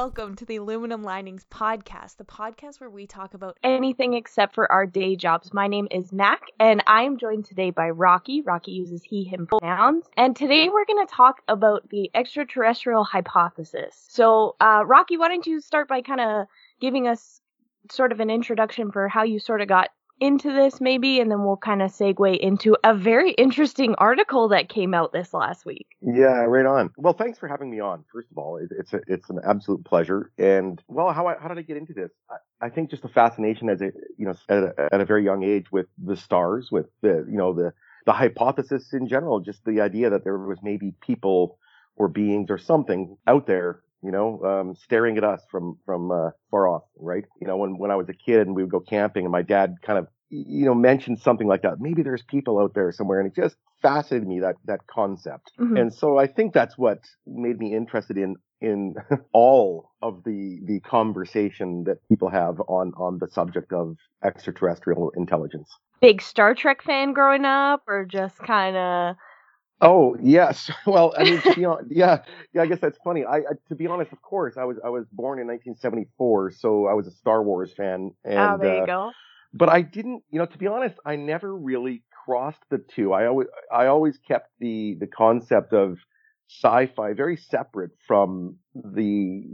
welcome to the Aluminum Linings podcast, the podcast where we talk about anything except for our day jobs. My name is Mac, and I am joined today by Rocky. Rocky uses he, him pronouns. And today we're going to talk about the extraterrestrial hypothesis. So, uh, Rocky, why don't you start by kind of giving us sort of an introduction for how you sort of got into this maybe and then we'll kind of segue into a very interesting article that came out this last week. Yeah right on. Well thanks for having me on first of all. It's a, it's an absolute pleasure. And well how, how did i get into this? I, I think just a fascination as a you know at a, at a very young age with the stars with the you know the the hypothesis in general just the idea that there was maybe people or beings or something out there you know, um, staring at us from from uh, far off, right? You know, when when I was a kid and we would go camping, and my dad kind of you know mentioned something like that. Maybe there's people out there somewhere, and it just fascinated me that that concept. Mm-hmm. And so I think that's what made me interested in in all of the the conversation that people have on on the subject of extraterrestrial intelligence. Big Star Trek fan growing up, or just kind of Oh yes. Well, I mean, you know, yeah, yeah. I guess that's funny. I, I, to be honest, of course, I was I was born in 1974, so I was a Star Wars fan. And, oh, there you uh, go. But I didn't, you know, to be honest, I never really crossed the two. I always I always kept the the concept of sci-fi very separate from the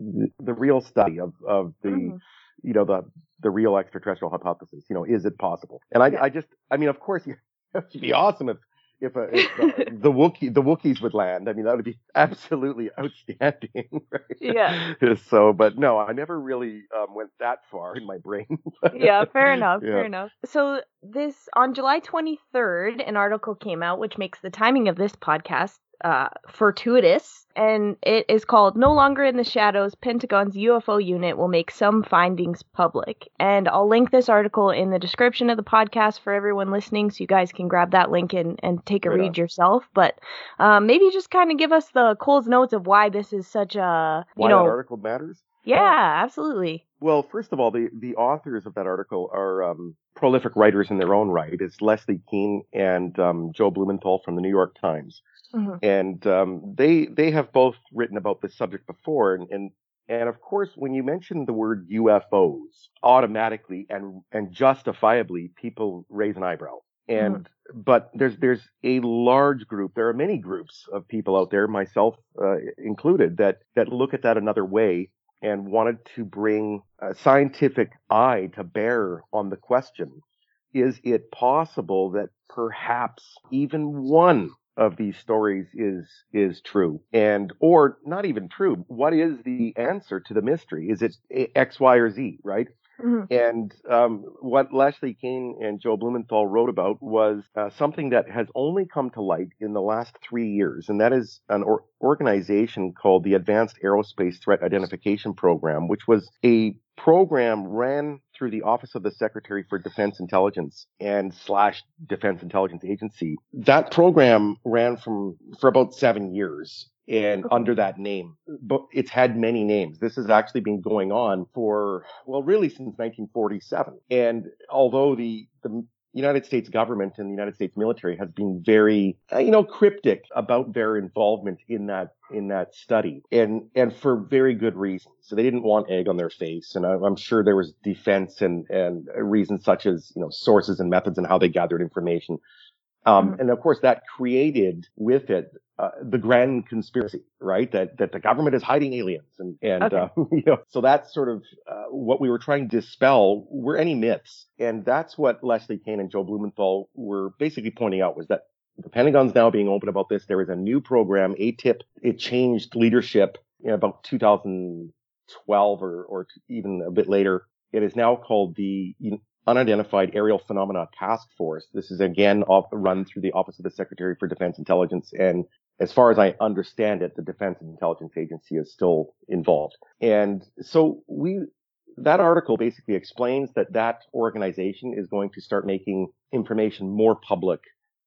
the real study of of the mm. you know the the real extraterrestrial hypothesis. You know, is it possible? And I yeah. I just I mean, of course, it'd be awesome if if, a, if the, the Wookiee the Wookiees would land. I mean, that would be absolutely outstanding. Right? Yeah. So, but no, I never really um, went that far in my brain. yeah, fair enough. Yeah. Fair enough. So this on July 23rd, an article came out which makes the timing of this podcast uh, fortuitous, and it is called No Longer in the Shadows Pentagon's UFO Unit Will Make Some Findings Public. And I'll link this article in the description of the podcast for everyone listening so you guys can grab that link and, and take a right read on. yourself. But um, maybe just kind of give us the Cole's notes of why this is such a. You why know, that article matters? Yeah, absolutely. Well, first of all, the, the authors of that article are um, prolific writers in their own right. It's Leslie Kean and um, Joe Blumenthal from the New York Times. Mm-hmm. And um, they they have both written about this subject before, and, and and of course, when you mention the word UFOs, automatically and and justifiably, people raise an eyebrow. And mm-hmm. but there's there's a large group. There are many groups of people out there, myself uh, included, that that look at that another way and wanted to bring a scientific eye to bear on the question: Is it possible that perhaps even one of these stories is is true. And or not even true what is the answer to the mystery? Is it x y or z right? Mm-hmm. and um, what leslie kean and joe blumenthal wrote about was uh, something that has only come to light in the last three years and that is an or- organization called the advanced aerospace threat identification program which was a program ran through the Office of the Secretary for Defense Intelligence and slash Defense Intelligence Agency. That program ran from for about seven years and under that name. But it's had many names. This has actually been going on for, well, really since 1947. And although the, the United States government and the United States military has been very, uh, you know, cryptic about their involvement in that in that study, and and for very good reasons. So they didn't want egg on their face, and I, am sure there was defense and and reasons such as you know sources and methods and how they gathered information. Um, mm-hmm. And of course, that created with it uh, the grand conspiracy, right? That that the government is hiding aliens, and and okay. uh, you know, so that's sort of uh, what we were trying to dispel were any myths, and that's what Leslie Kean and Joe Blumenthal were basically pointing out was that the Pentagon's now being open about this. There is a new program, ATIP. It changed leadership in about 2012 or or even a bit later. It is now called the Unidentified Aerial Phenomena Task Force. This is again off, run through the Office of the Secretary for Defense Intelligence. And as far as I understand it, the Defense Intelligence Agency is still involved. And so we, that article basically explains that that organization is going to start making information more public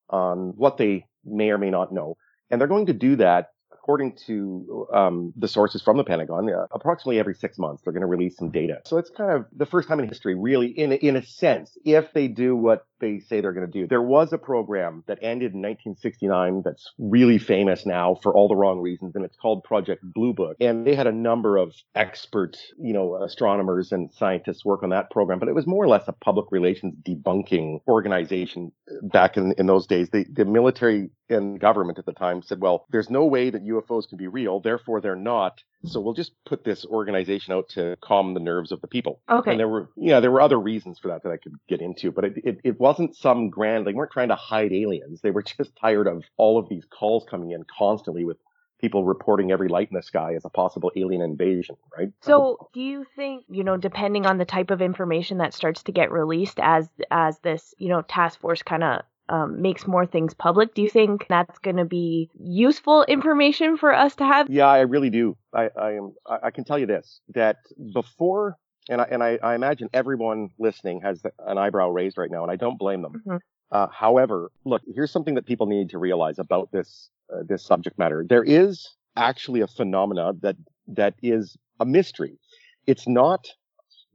on what they may or may not know. And they're going to do that according to um, the sources from the Pentagon, uh, approximately every six months they're going to release some data. So it's kind of the first time in history, really, in in a sense, if they do what they say they're going to do. There was a program that ended in 1969 that's really famous now for all the wrong reasons, and it's called Project Blue Book. And they had a number of expert, you know, astronomers and scientists work on that program, but it was more or less a public relations debunking organization back in, in those days. The, the military and government at the time said, well, there's no way that UFOs can be real, therefore they're not. So we'll just put this organization out to calm the nerves of the people. Okay. And there were, yeah, there were other reasons for that that I could get into, but it, it, it wasn't some grand, they weren't trying to hide aliens. They were just tired of all of these calls coming in constantly with people reporting every light in the sky as a possible alien invasion, right? So, do you think, you know, depending on the type of information that starts to get released as as this, you know, task force kind of um, makes more things public. Do you think that's going to be useful information for us to have? Yeah, I really do. I, I am. I can tell you this: that before, and I, and I, I imagine everyone listening has an eyebrow raised right now, and I don't blame them. Mm-hmm. Uh, however, look, here's something that people need to realize about this uh, this subject matter. There is actually a phenomena that that is a mystery. It's not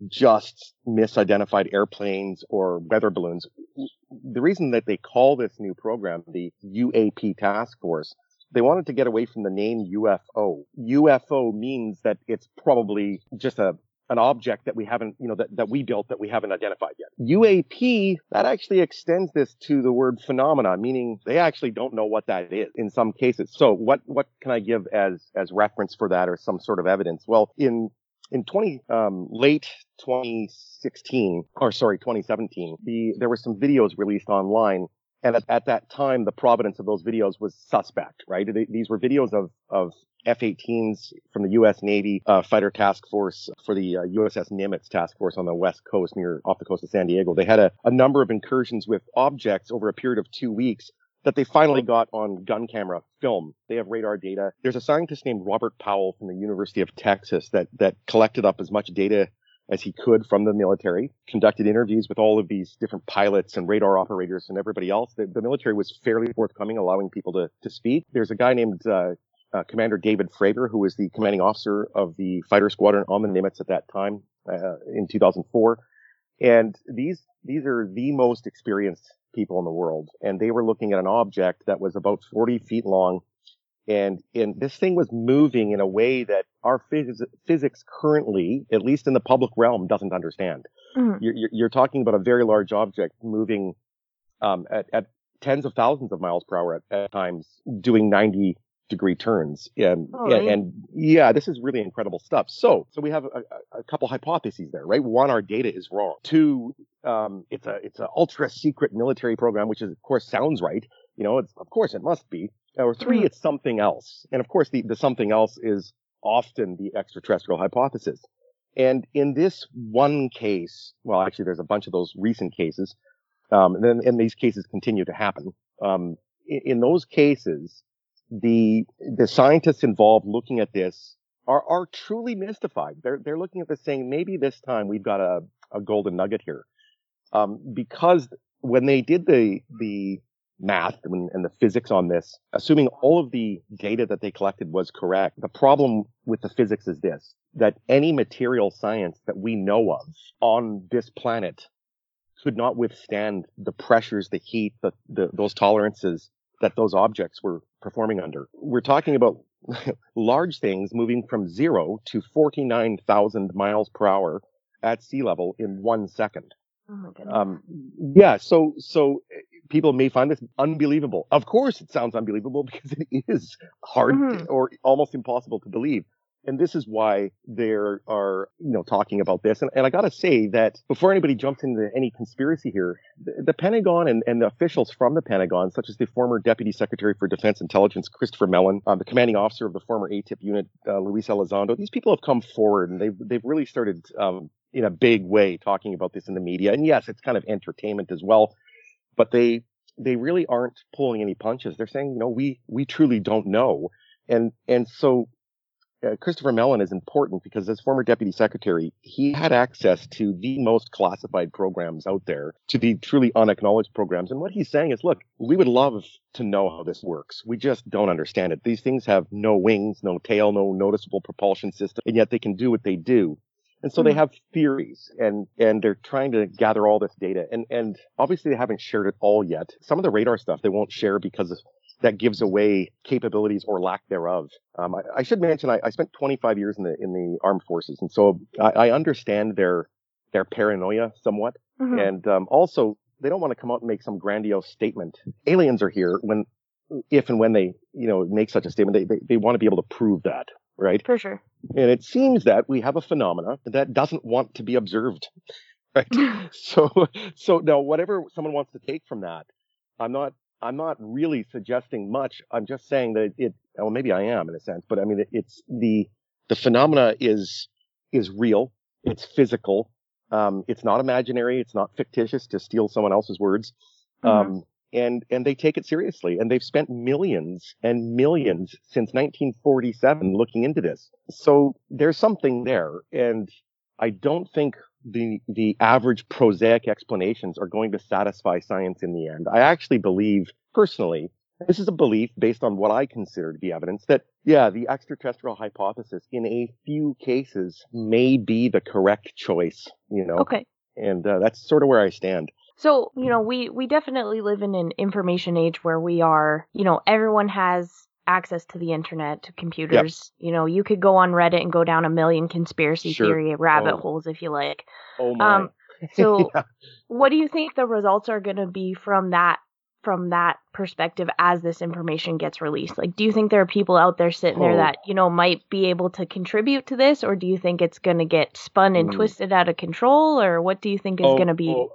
just misidentified airplanes or weather balloons. The reason that they call this new program the UAP task force, they wanted to get away from the name UFO. UFO means that it's probably just a an object that we haven't, you know, that, that we built that we haven't identified yet. UAP, that actually extends this to the word phenomena, meaning they actually don't know what that is in some cases. So what, what can I give as, as reference for that or some sort of evidence? Well, in in 20 um, late 2016 or sorry 2017 the there were some videos released online and at, at that time the provenance of those videos was suspect right they, these were videos of of F-18s from the U.S. Navy uh, fighter task force for the uh, USS Nimitz task force on the west coast near off the coast of San Diego. They had a, a number of incursions with objects over a period of two weeks that they finally got on gun camera film. They have radar data. There's a scientist named Robert Powell from the University of Texas that that collected up as much data as he could from the military, conducted interviews with all of these different pilots and radar operators and everybody else. The, the military was fairly forthcoming, allowing people to, to speak. There's a guy named uh, uh, Commander David Fravor, who was the commanding officer of the fighter squadron on the Nimitz at that time uh, in 2004. And these these are the most experienced people in the world. And they were looking at an object that was about 40 feet long. And, and this thing was moving in a way that our phys- physics currently, at least in the public realm, doesn't understand. Mm. You're, you're, talking about a very large object moving um, at, at, tens of thousands of miles per hour at, at times, doing 90 degree turns. And, oh, and, and, yeah, this is really incredible stuff. So, so we have a, a, couple hypotheses there, right? One, our data is wrong. Two, um, it's a, it's an ultra secret military program, which is, of course, sounds right. You know, it's, of course it must be. Or 3 mm-hmm. it's something else. And of course, the, the something else is often the extraterrestrial hypothesis. And in this one case, well, actually, there's a bunch of those recent cases. Um, and then, and these cases continue to happen. Um, in, in those cases, the the scientists involved looking at this are are truly mystified. They're they're looking at this saying maybe this time we've got a, a golden nugget here, um, because when they did the the math and, and the physics on this, assuming all of the data that they collected was correct, the problem with the physics is this: that any material science that we know of on this planet could not withstand the pressures, the heat, the, the those tolerances that those objects were performing under. We're talking about large things moving from zero to 49,000 miles per hour at sea level in one second. Oh my goodness. Um, yeah, so so people may find this unbelievable. Of course, it sounds unbelievable because it is hard mm-hmm. or almost impossible to believe. And this is why they are, you know, talking about this. And, and I got to say that before anybody jumps into any conspiracy here, the, the Pentagon and, and, the officials from the Pentagon, such as the former Deputy Secretary for Defense Intelligence, Christopher Mellon, um, the commanding officer of the former ATIP unit, uh, Luis Elizondo, these people have come forward and they've, they've really started, um, in a big way talking about this in the media. And yes, it's kind of entertainment as well, but they, they really aren't pulling any punches. They're saying, you know, we, we truly don't know. And, and so uh, Christopher Mellon is important because as former deputy secretary, he had access to the most classified programs out there, to the truly unacknowledged programs. And what he's saying is, look, we would love to know how this works. We just don't understand it. These things have no wings, no tail, no noticeable propulsion system, and yet they can do what they do. And so mm-hmm. they have theories and, and they're trying to gather all this data. And, and obviously they haven't shared it all yet. Some of the radar stuff they won't share because of, that gives away capabilities or lack thereof. Um, I, I, should mention I, I, spent 25 years in the in the armed forces, and so I, I understand their their paranoia somewhat, mm-hmm. and um, also they don't want to come out and make some grandiose statement. Aliens are here when, if and when they you know make such a statement, they they, they want to be able to prove that, right? For sure. And it seems that we have a phenomena that doesn't want to be observed, right? so so now whatever someone wants to take from that, I'm not I'm not really suggesting much. I'm just saying that it, well, maybe I am in a sense, but I mean, it, it's the, the phenomena is, is real. It's physical. Um, it's not imaginary. It's not fictitious to steal someone else's words. Mm-hmm. Um, and, and they take it seriously and they've spent millions and millions since 1947 looking into this. So there's something there. And I don't think the the average prosaic explanations are going to satisfy science in the end. I actually believe personally, this is a belief based on what I consider to be evidence that yeah, the extraterrestrial hypothesis in a few cases may be the correct choice, you know. Okay. And uh, that's sort of where I stand. So, you know, we we definitely live in an information age where we are, you know, everyone has access to the internet, to computers. Yep. You know, you could go on Reddit and go down a million conspiracy sure. theory rabbit oh. holes if you like. Oh my. Um, so, yeah. what do you think the results are going to be from that from that perspective as this information gets released? Like, do you think there are people out there sitting oh. there that you know might be able to contribute to this, or do you think it's going to get spun and mm. twisted out of control, or what do you think is oh, going to be? Oh.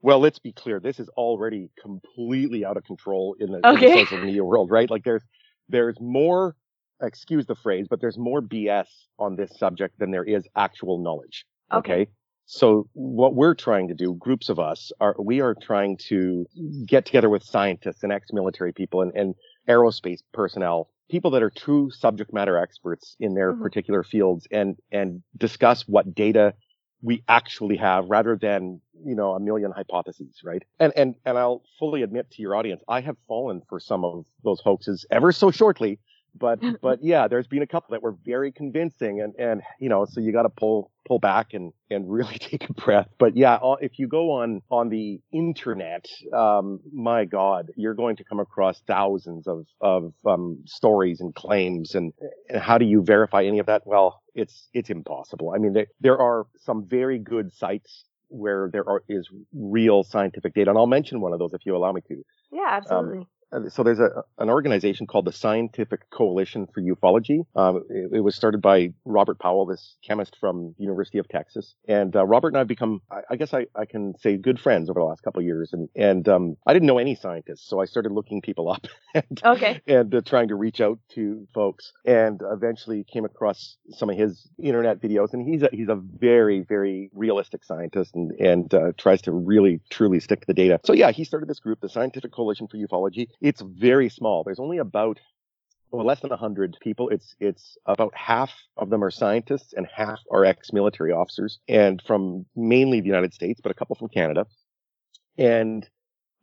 Well, let's be clear. This is already completely out of control in the, okay. in the social media world, right? Like, there's there's more, excuse the phrase, but there's more BS on this subject than there is actual knowledge. Okay. okay. So what we're trying to do, groups of us are, we are trying to get together with scientists and ex-military people and, and aerospace personnel, people that are true subject matter experts in their mm-hmm. particular fields and, and discuss what data we actually have rather than, you know, a million hypotheses, right? And, and, and I'll fully admit to your audience, I have fallen for some of those hoaxes ever so shortly but but yeah, there's been a couple that were very convincing, and and you know, so you got to pull pull back and and really take a breath. But yeah, if you go on on the internet, um, my God, you're going to come across thousands of of um, stories and claims, and and how do you verify any of that? Well, it's it's impossible. I mean, there there are some very good sites where there are, is real scientific data, and I'll mention one of those if you allow me to. Yeah, absolutely. Um, so there's a, an organization called the Scientific Coalition for Ufology. Um, it, it, was started by Robert Powell, this chemist from University of Texas. And uh, Robert and I have become, I, I, guess I, I can say, good friends over the last couple of years. And, and um, I didn't know any scientists, so I started looking people up and, okay. and uh, trying to reach out to folks. And eventually came across some of his internet videos. And he's a, he's a very, very realistic scientist and, and uh, tries to really, truly stick to the data. So yeah, he started this group, the Scientific Coalition for Ufology it's very small. There's only about well, less than 100 people. It's it's about half of them are scientists and half are ex-military officers, and from mainly the United States, but a couple from Canada. And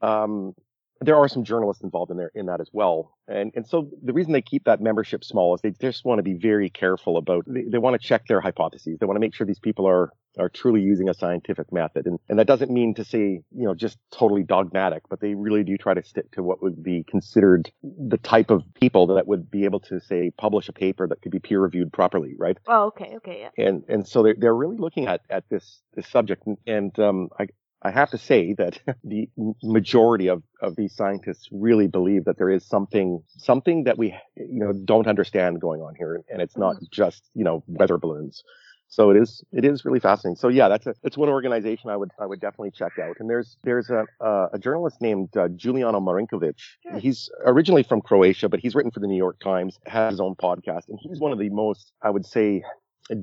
um, there are some journalists involved in there in that as well. And and so the reason they keep that membership small is they just want to be very careful about they, they want to check their hypotheses. They want to make sure these people are are truly using a scientific method. And and that doesn't mean to say, you know, just totally dogmatic, but they really do try to stick to what would be considered the type of people that would be able to say publish a paper that could be peer reviewed properly, right? Oh, okay, okay, yeah. And and so they're they're really looking at at this this subject and, and um I I have to say that the majority of, of these scientists really believe that there is something, something that we, you know, don't understand going on here. And it's not mm-hmm. just, you know, weather balloons. So it is, it is really fascinating. So yeah, that's a, that's one organization I would, I would definitely check out. And there's, there's a, uh, a journalist named uh, Giuliano Marinkovic. Sure. He's originally from Croatia, but he's written for the New York Times, has his own podcast, and he's one of the most, I would say,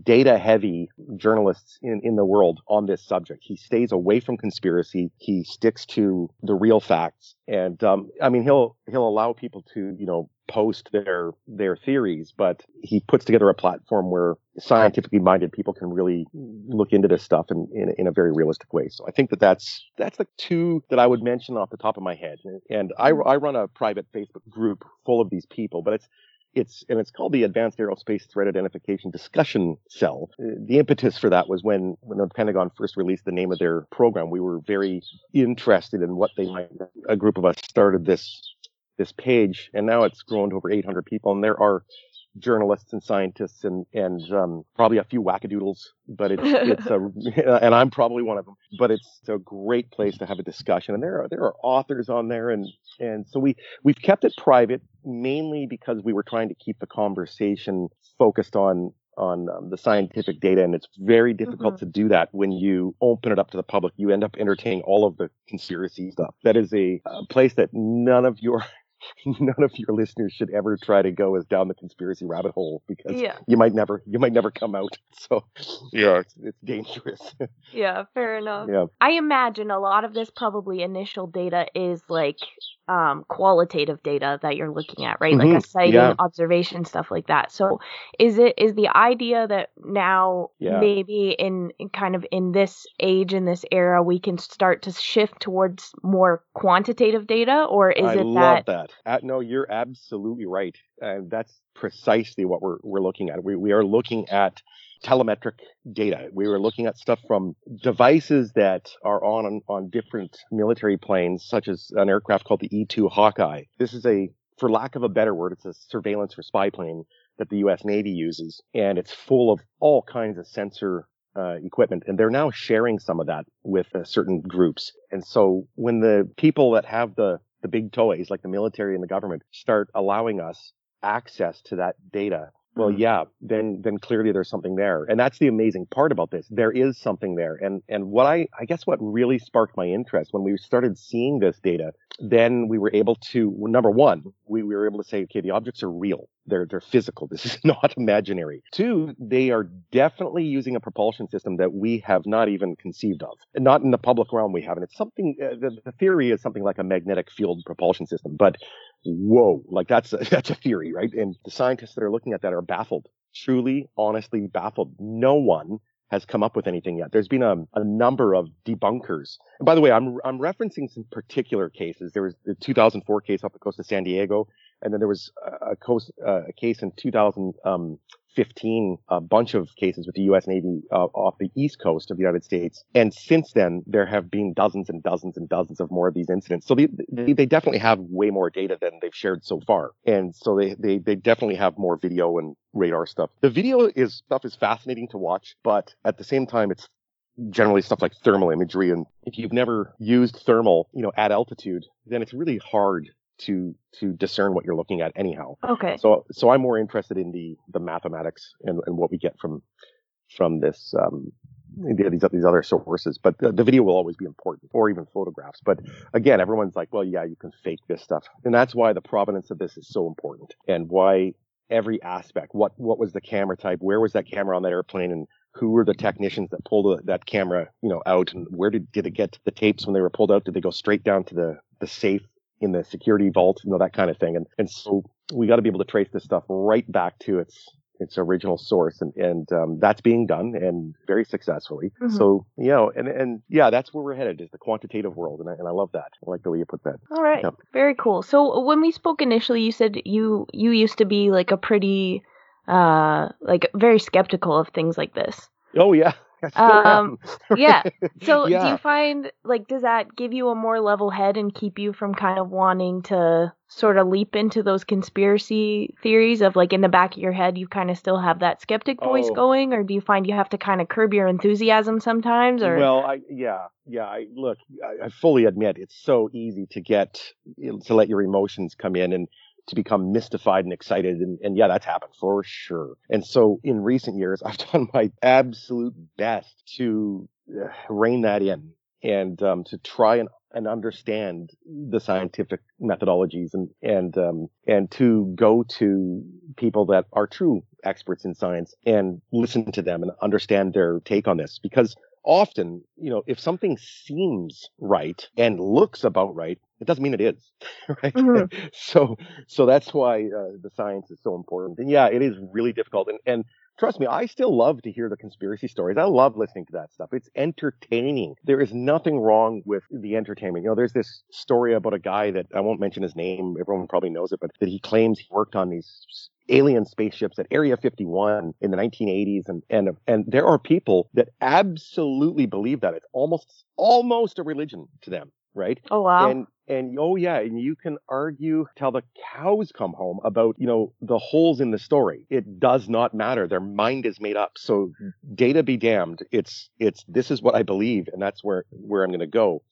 data heavy journalists in, in the world on this subject. He stays away from conspiracy. He sticks to the real facts. And, um, I mean, he'll, he'll allow people to, you know, post their, their theories, but he puts together a platform where scientifically minded people can really look into this stuff in, in, in a very realistic way. So I think that that's, that's the two that I would mention off the top of my head. And I, I run a private Facebook group full of these people, but it's, it's and it's called the Advanced Aerospace Threat Identification Discussion Cell. The impetus for that was when when the Pentagon first released the name of their program. We were very interested in what they might. A group of us started this this page, and now it's grown to over 800 people, and there are journalists and scientists and and um, probably a few wackadoodles, but it's it's a and I'm probably one of them. But it's a great place to have a discussion, and there are there are authors on there, and and so we we've kept it private mainly because we were trying to keep the conversation focused on on um, the scientific data and it's very difficult mm-hmm. to do that when you open it up to the public you end up entertaining all of the conspiracy stuff that is a, a place that none of your none of your listeners should ever try to go as down the conspiracy rabbit hole because yeah. you might never you might never come out. So yeah, it's, it's dangerous. yeah, fair enough. Yeah. I imagine a lot of this probably initial data is like um, qualitative data that you're looking at, right? Mm-hmm. Like a sighting, yeah. observation, stuff like that. So is it is the idea that now yeah. maybe in, in, kind of in this age in this era we can start to shift towards more quantitative data, or is I it love that? that. No, you're absolutely right. Uh, that's precisely what we're we're looking at. We we are looking at telemetric data. We were looking at stuff from devices that are on on different military planes, such as an aircraft called the E-2 Hawkeye. This is a, for lack of a better word, it's a surveillance or spy plane that the U.S. Navy uses, and it's full of all kinds of sensor uh, equipment, and they're now sharing some of that with uh, certain groups. And so when the people that have the the big toys, like the military and the government, start allowing us access to that data, well, yeah, then then clearly there's something there, and that's the amazing part about this. There is something there, and and what I I guess what really sparked my interest when we started seeing this data, then we were able to number one, we, we were able to say, okay, the objects are real, they're they're physical. This is not imaginary. Two, they are definitely using a propulsion system that we have not even conceived of, not in the public realm we haven't. It's something. Uh, the, the theory is something like a magnetic field propulsion system, but whoa, like that's a, that's a theory, right? And the scientists that are looking at that are baffled, truly, honestly baffled. No one has come up with anything yet. There's been a, a number of debunkers. And by the way, I'm I'm referencing some particular cases. There was the 2004 case off the coast of San Diego, and then there was a, coast, uh, a case in 2000. Um, 15 a bunch of cases with the U.S. Navy uh, off the east coast of the United States. And since then, there have been dozens and dozens and dozens of more of these incidents. So they, they, they definitely have way more data than they've shared so far. And so they, they, they definitely have more video and radar stuff. The video is stuff is fascinating to watch, but at the same time, it's generally stuff like thermal imagery. And if you've never used thermal, you know, at altitude, then it's really hard to to discern what you're looking at anyhow. Okay. So so I'm more interested in the the mathematics and, and what we get from from this um, these these other sources. But the, the, video will always be important, or even photographs. But again, everyone's like, well, yeah, you can fake this stuff, and that's why the provenance of this is so important, and why every aspect. What what was the camera type? Where was that camera on that airplane? And who were the technicians that pulled that camera, you know, out? And where did did it get the tapes when they were pulled out? Did they go straight down to the the safe in the security vault, you know, that kind of thing. And, and so we got to be able to trace this stuff right back to its, its original source. And, and, um, that's being done and very successfully. Mm-hmm. So, you know, and, and yeah, that's where we're headed is the quantitative world. And I, and I love that. I like the way you put that. All right. Very cool. So when we spoke initially, you said you, you used to be like a pretty, uh, like very skeptical of things like this. Oh yeah. um, yeah. So yeah. do you find like does that give you a more level head and keep you from kind of wanting to sort of leap into those conspiracy theories of like in the back of your head you kind of still have that skeptic voice oh. going or do you find you have to kind of curb your enthusiasm sometimes or Well, I yeah, yeah, I look, I, I fully admit it's so easy to get to let your emotions come in and to become mystified and excited. And, and, yeah, that's happened for sure. And so in recent years, I've done my absolute best to uh, rein that in and um, to try and, and understand the scientific methodologies and and um, and to go to people that are true experts in science and listen to them and understand their take on this because often, you know, if something seems right and looks about right, it doesn't mean it is, right? Mm-hmm. so, so that's why uh, the science is so important. And yeah, it is really difficult. And, and trust me, I still love to hear the conspiracy stories. I love listening to that stuff. It's entertaining. There is nothing wrong with the entertainment. You know, there's this story about a guy that I won't mention his name. Everyone probably knows it, but that he claims he worked on these alien spaceships at Area 51 in the 1980s, and and and there are people that absolutely believe that it's almost almost a religion to them, right? Oh wow. And and oh yeah, and you can argue till the cows come home about you know the holes in the story. It does not matter. Their mind is made up. So data be damned. It's it's this is what I believe, and that's where where I'm going to go.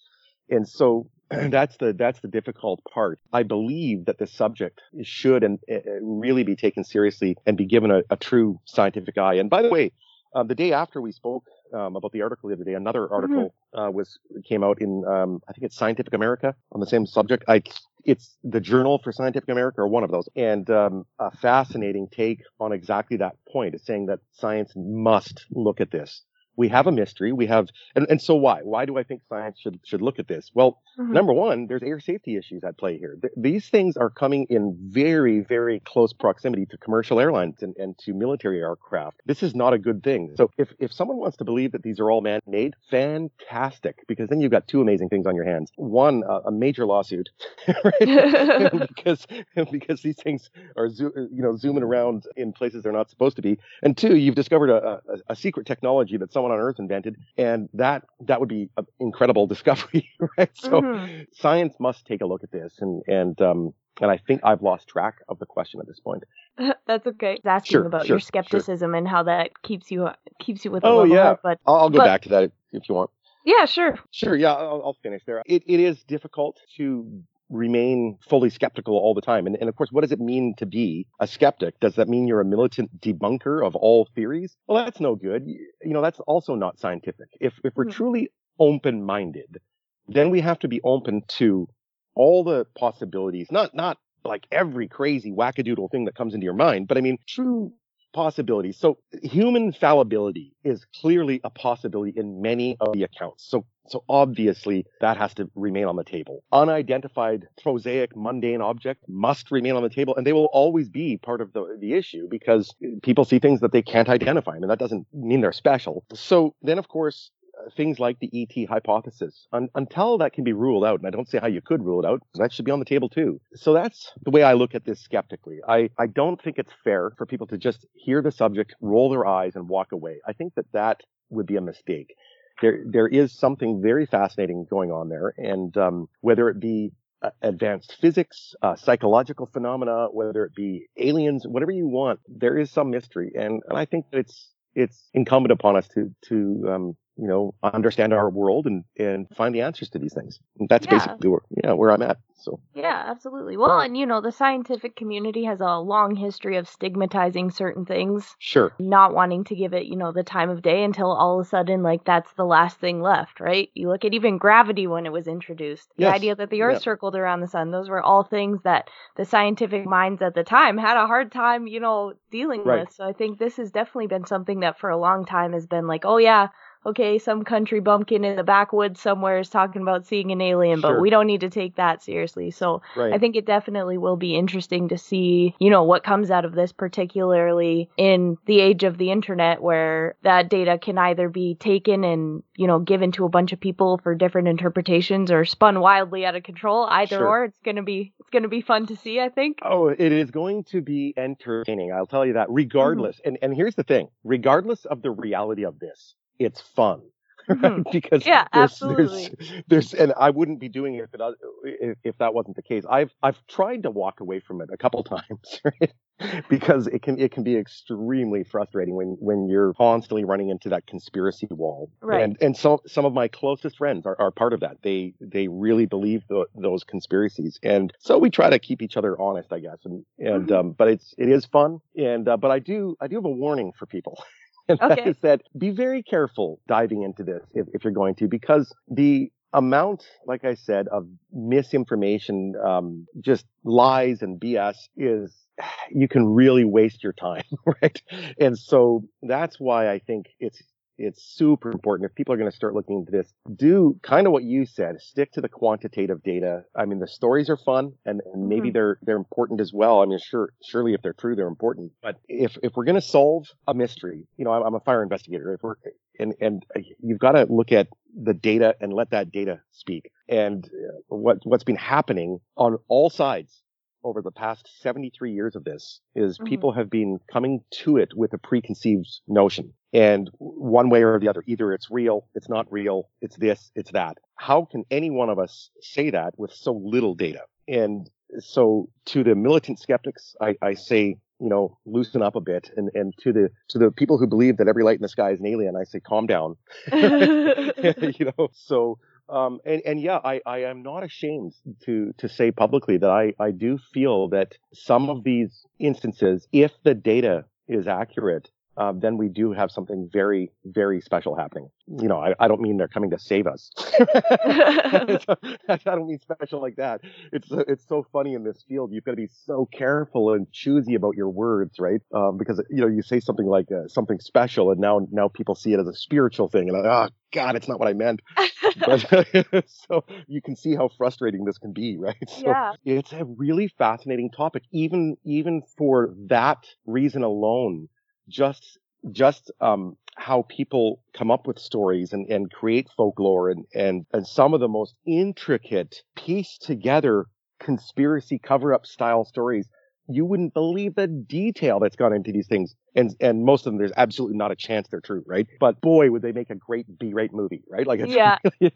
And so that's the that's the difficult part. I believe that the subject should and uh, really be taken seriously and be given a, a true scientific eye. And by the way, uh, the day after we spoke um, about the article the other day, another mm-hmm. article mm-hmm. uh, was came out in um, I think it's Scientific America on the same subject. I it's the Journal for Scientific America or one of those, and um, a fascinating take on exactly that point. It's saying that science must look at this we have a mystery. We have, and, and so why? Why do I think science should should look at this? Well, mm-hmm. number one, there's air safety issues at play here. Th- these things are coming in very, very close proximity to commercial airlines and, and to military aircraft. This is not a good thing. So if if someone wants to believe that these are all man-made, fantastic, because then you've got two amazing things on your hands. One, uh, a major lawsuit, because because these things are zo- you know zooming around in places they're not supposed to be, and two, you've discovered a, a, a secret technology that someone on Earth invented, and that that would be an incredible discovery, right? So mm-hmm. science must take a look at this, and and um, and I think I've lost track of the question at this point. That's okay. Asking sure, about sure, your skepticism sure. and how that keeps you keeps you with oh yeah, head, but I'll, I'll go but, back to that if you want. Yeah, sure. Sure. Yeah, I'll, I'll finish there. It it is difficult to remain fully skeptical all the time. And, and of course, what does it mean to be a skeptic? Does that mean you're a militant debunker of all theories? Well, that's no good. You, know, that's also not scientific. If, if we're mm-hmm. truly open minded, then we have to be open to all the possibilities, not, not like every crazy wackadoodle thing that comes into your mind, but I mean, true possibilities. So human fallibility is clearly a possibility in many of the accounts. So so obviously that has to remain on the table. Unidentified, prosaic, mundane object must remain on the table and they will always be part of the, the issue because people see things that they can't identify. I mean, that doesn't mean they're special. So then of course, things like the ET hypothesis. Un- until that can be ruled out, and I don't see how you could rule it out, that should be on the table too. So that's the way I look at this skeptically. I, I don't think it's fair for people to just hear the subject, roll their eyes, and walk away. I think that that would be a mistake. There, there is something very fascinating going on there, and um, whether it be uh, advanced physics, uh, psychological phenomena, whether it be aliens, whatever you want, there is some mystery, and, and I think it's it's incumbent upon us to to um, you know, understand our world and, and find the answers to these things. And that's yeah. basically where, yeah, where I'm at. So. Yeah, absolutely. Well, and you know, the scientific community has a long history of stigmatizing certain things. Sure. Not wanting to give it, you know, the time of day until all of a sudden, like, that's the last thing left, right? You look at even gravity when it was introduced. The yes. idea that the Earth yep. circled around the sun, those were all things that the scientific minds at the time had a hard time, you know, dealing right. with. So I think this has definitely been something that for a long time has been like, oh, yeah okay, some country bumpkin in the backwoods somewhere is talking about seeing an alien, sure. but we don't need to take that seriously. So right. I think it definitely will be interesting to see, you know, what comes out of this, particularly in the age of the internet where that data can either be taken and, you know, given to a bunch of people for different interpretations or spun wildly out of control. Either sure. or, it's gonna be it's gonna be fun to see, I think. Oh, it is going to be entertaining. I'll tell you that, regardless. Mm-hmm. And and here's the thing, regardless of the reality of this, it's fun. Mm-hmm. because yeah, there's, absolutely. There's, there's, and I wouldn't be doing it if, it, if, if that wasn't the case. I've, I've tried to walk away from it a couple times, right? because it can, it can be extremely frustrating when, when you're constantly running into that conspiracy wall. Right. And, and some, some of my closest friends are, are part of that. They, they really believe the, those conspiracies. And so we try to keep each other honest, I guess. And, and, mm-hmm. um, but it's, it is fun. And, uh, but I do, I do have a warning for people. and okay. that is that be very careful diving into this if, if you're going to, because the amount, like I said, of misinformation, um, just lies and BS is you can really waste your time, right? And so that's why I think it's it's super important. If people are going to start looking into this do kind of what you said stick to the quantitative data. I mean the stories are fun and, and maybe mm-hmm. they're they're important as well. I mean sure surely if they're true they're important. But if if we're going to solve a mystery you know I'm, I'm, a fire investigator. If we're and and you've got to look at the data and let that data speak. And what what's been happening on all sides over the past 73 years of this is mm-hmm. people have been coming to it with a preconceived notion. And one way or the other, either it's real, it's not real, it's this, it's that. How can any one of us say that with so little data? And so to the militant skeptics, I, I say, you know, loosen up a bit. And, and to the, to the people who believe that every light in the sky is an alien, I say, calm down. you know, so, um, and, and yeah, I, I am not ashamed to, to say publicly that I, I do feel that some of these instances, if the data is accurate, um, then we do have something very, very special happening. You know, I, I don't mean they're coming to save us. I don't mean special like that. It's it's so funny in this field. You've got to be so careful and choosy about your words, right? Um, because you know you say something like uh, something special, and now now people see it as a spiritual thing, and like, oh God, it's not what I meant. but, so you can see how frustrating this can be, right? So yeah. it's a really fascinating topic, even even for that reason alone just just um, how people come up with stories and, and create folklore and, and, and some of the most intricate pieced together conspiracy cover up style stories. You wouldn't believe the detail that's gone into these things. And, and most of them, there's absolutely not a chance they're true, right? But boy, would they make a great B-rate movie, right? Like, yeah. you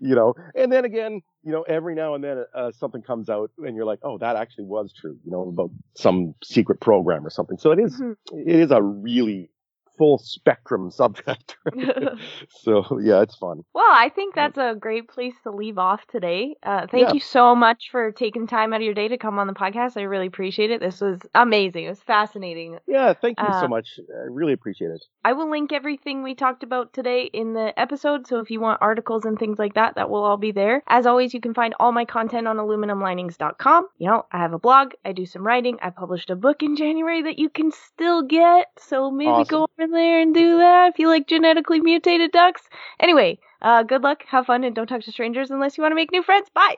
know, and then again, you know, every now and then uh, something comes out and you're like, oh, that actually was true, you know, about some secret program or something. So it is, mm-hmm. it is a really full spectrum subject. so yeah, it's fun. Well, I think that's a great place to leave off today. Uh, thank yeah. you so much for taking time out of your day to come on the podcast. I really appreciate it. This was amazing. It was fascinating. Yeah, thank you uh, so much. I really appreciate it. I will link everything we talked about today in the episode. So if you want articles and things like that, that will all be there. As always, you can find all my content on aluminumlinings.com. You know, I have a blog. I do some writing. I published a book in January that you can still get. So maybe awesome. go over there and do that if you like genetically mutated ducks. Anyway, uh, good luck, have fun, and don't talk to strangers unless you want to make new friends. Bye!